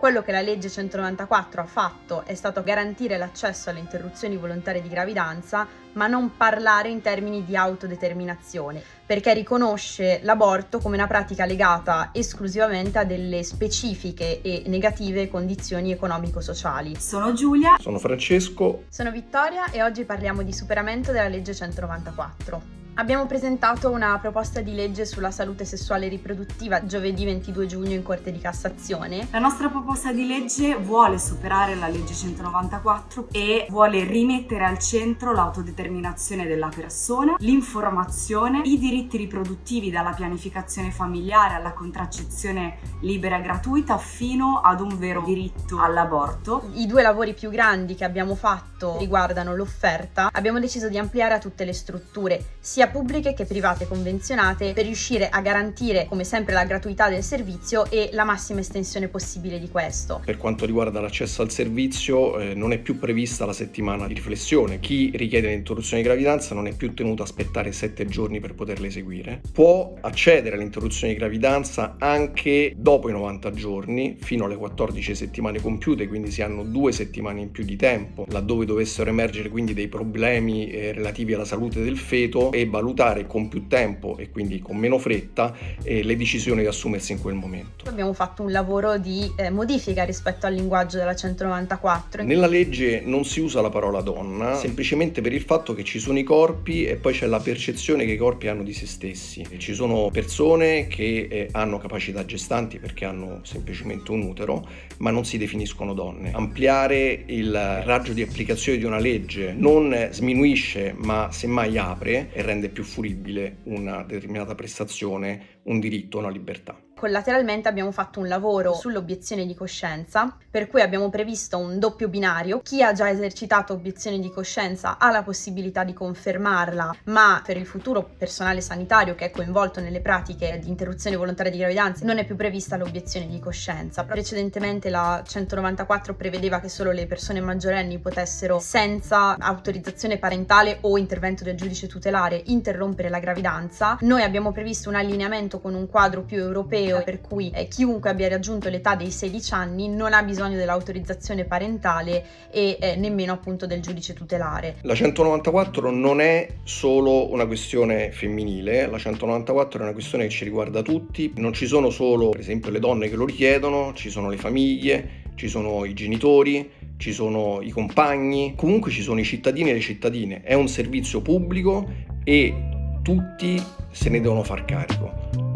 Quello che la legge 194 ha fatto è stato garantire l'accesso alle interruzioni volontarie di gravidanza, ma non parlare in termini di autodeterminazione, perché riconosce l'aborto come una pratica legata esclusivamente a delle specifiche e negative condizioni economico-sociali. Sono Giulia. Sono Francesco. Sono Vittoria e oggi parliamo di superamento della legge 194. Abbiamo presentato una proposta di legge sulla salute sessuale e riproduttiva giovedì 22 giugno in Corte di Cassazione. La nostra proposta di legge vuole superare la legge 194 e vuole rimettere al centro l'autodeterminazione della persona, l'informazione, i diritti riproduttivi dalla pianificazione familiare alla contraccezione libera e gratuita fino ad un vero diritto all'aborto. I due lavori più grandi che abbiamo fatto riguardano l'offerta. Abbiamo deciso di ampliare a tutte le strutture, sia pubbliche che private convenzionate per riuscire a garantire come sempre la gratuità del servizio e la massima estensione possibile di questo. Per quanto riguarda l'accesso al servizio eh, non è più prevista la settimana di riflessione. Chi richiede l'interruzione di gravidanza non è più tenuto a aspettare sette giorni per poterla eseguire. Può accedere all'interruzione di gravidanza anche dopo i 90 giorni, fino alle 14 settimane compiute, quindi si hanno due settimane in più di tempo, laddove dovessero emergere quindi dei problemi eh, relativi alla salute del feto e valutare con più tempo e quindi con meno fretta eh, le decisioni da assumersi in quel momento. Abbiamo fatto un lavoro di eh, modifica rispetto al linguaggio della 194. Nella legge non si usa la parola donna semplicemente per il fatto che ci sono i corpi e poi c'è la percezione che i corpi hanno di se stessi. Ci sono persone che eh, hanno capacità gestanti perché hanno semplicemente un utero, ma non si definiscono donne. Ampliare il raggio di applicazione di una legge non sminuisce, ma semmai apre e rende più fruibile una determinata prestazione, un diritto, una libertà. Collateralmente abbiamo fatto un lavoro sull'obiezione di coscienza, per cui abbiamo previsto un doppio binario. Chi ha già esercitato obiezione di coscienza ha la possibilità di confermarla, ma per il futuro personale sanitario che è coinvolto nelle pratiche di interruzione volontaria di gravidanza non è più prevista l'obiezione di coscienza. Precedentemente la 194 prevedeva che solo le persone maggiorenni potessero, senza autorizzazione parentale o intervento del giudice tutelare, interrompere la gravidanza. Noi abbiamo previsto un allineamento con un quadro più europeo europeo per cui eh, chiunque abbia raggiunto l'età dei 16 anni non ha bisogno dell'autorizzazione parentale e eh, nemmeno appunto del giudice tutelare. La 194 non è solo una questione femminile, la 194 è una questione che ci riguarda tutti, non ci sono solo per esempio le donne che lo richiedono, ci sono le famiglie, ci sono i genitori, ci sono i compagni, comunque ci sono i cittadini e le cittadine, è un servizio pubblico e tutti se ne devono far carico.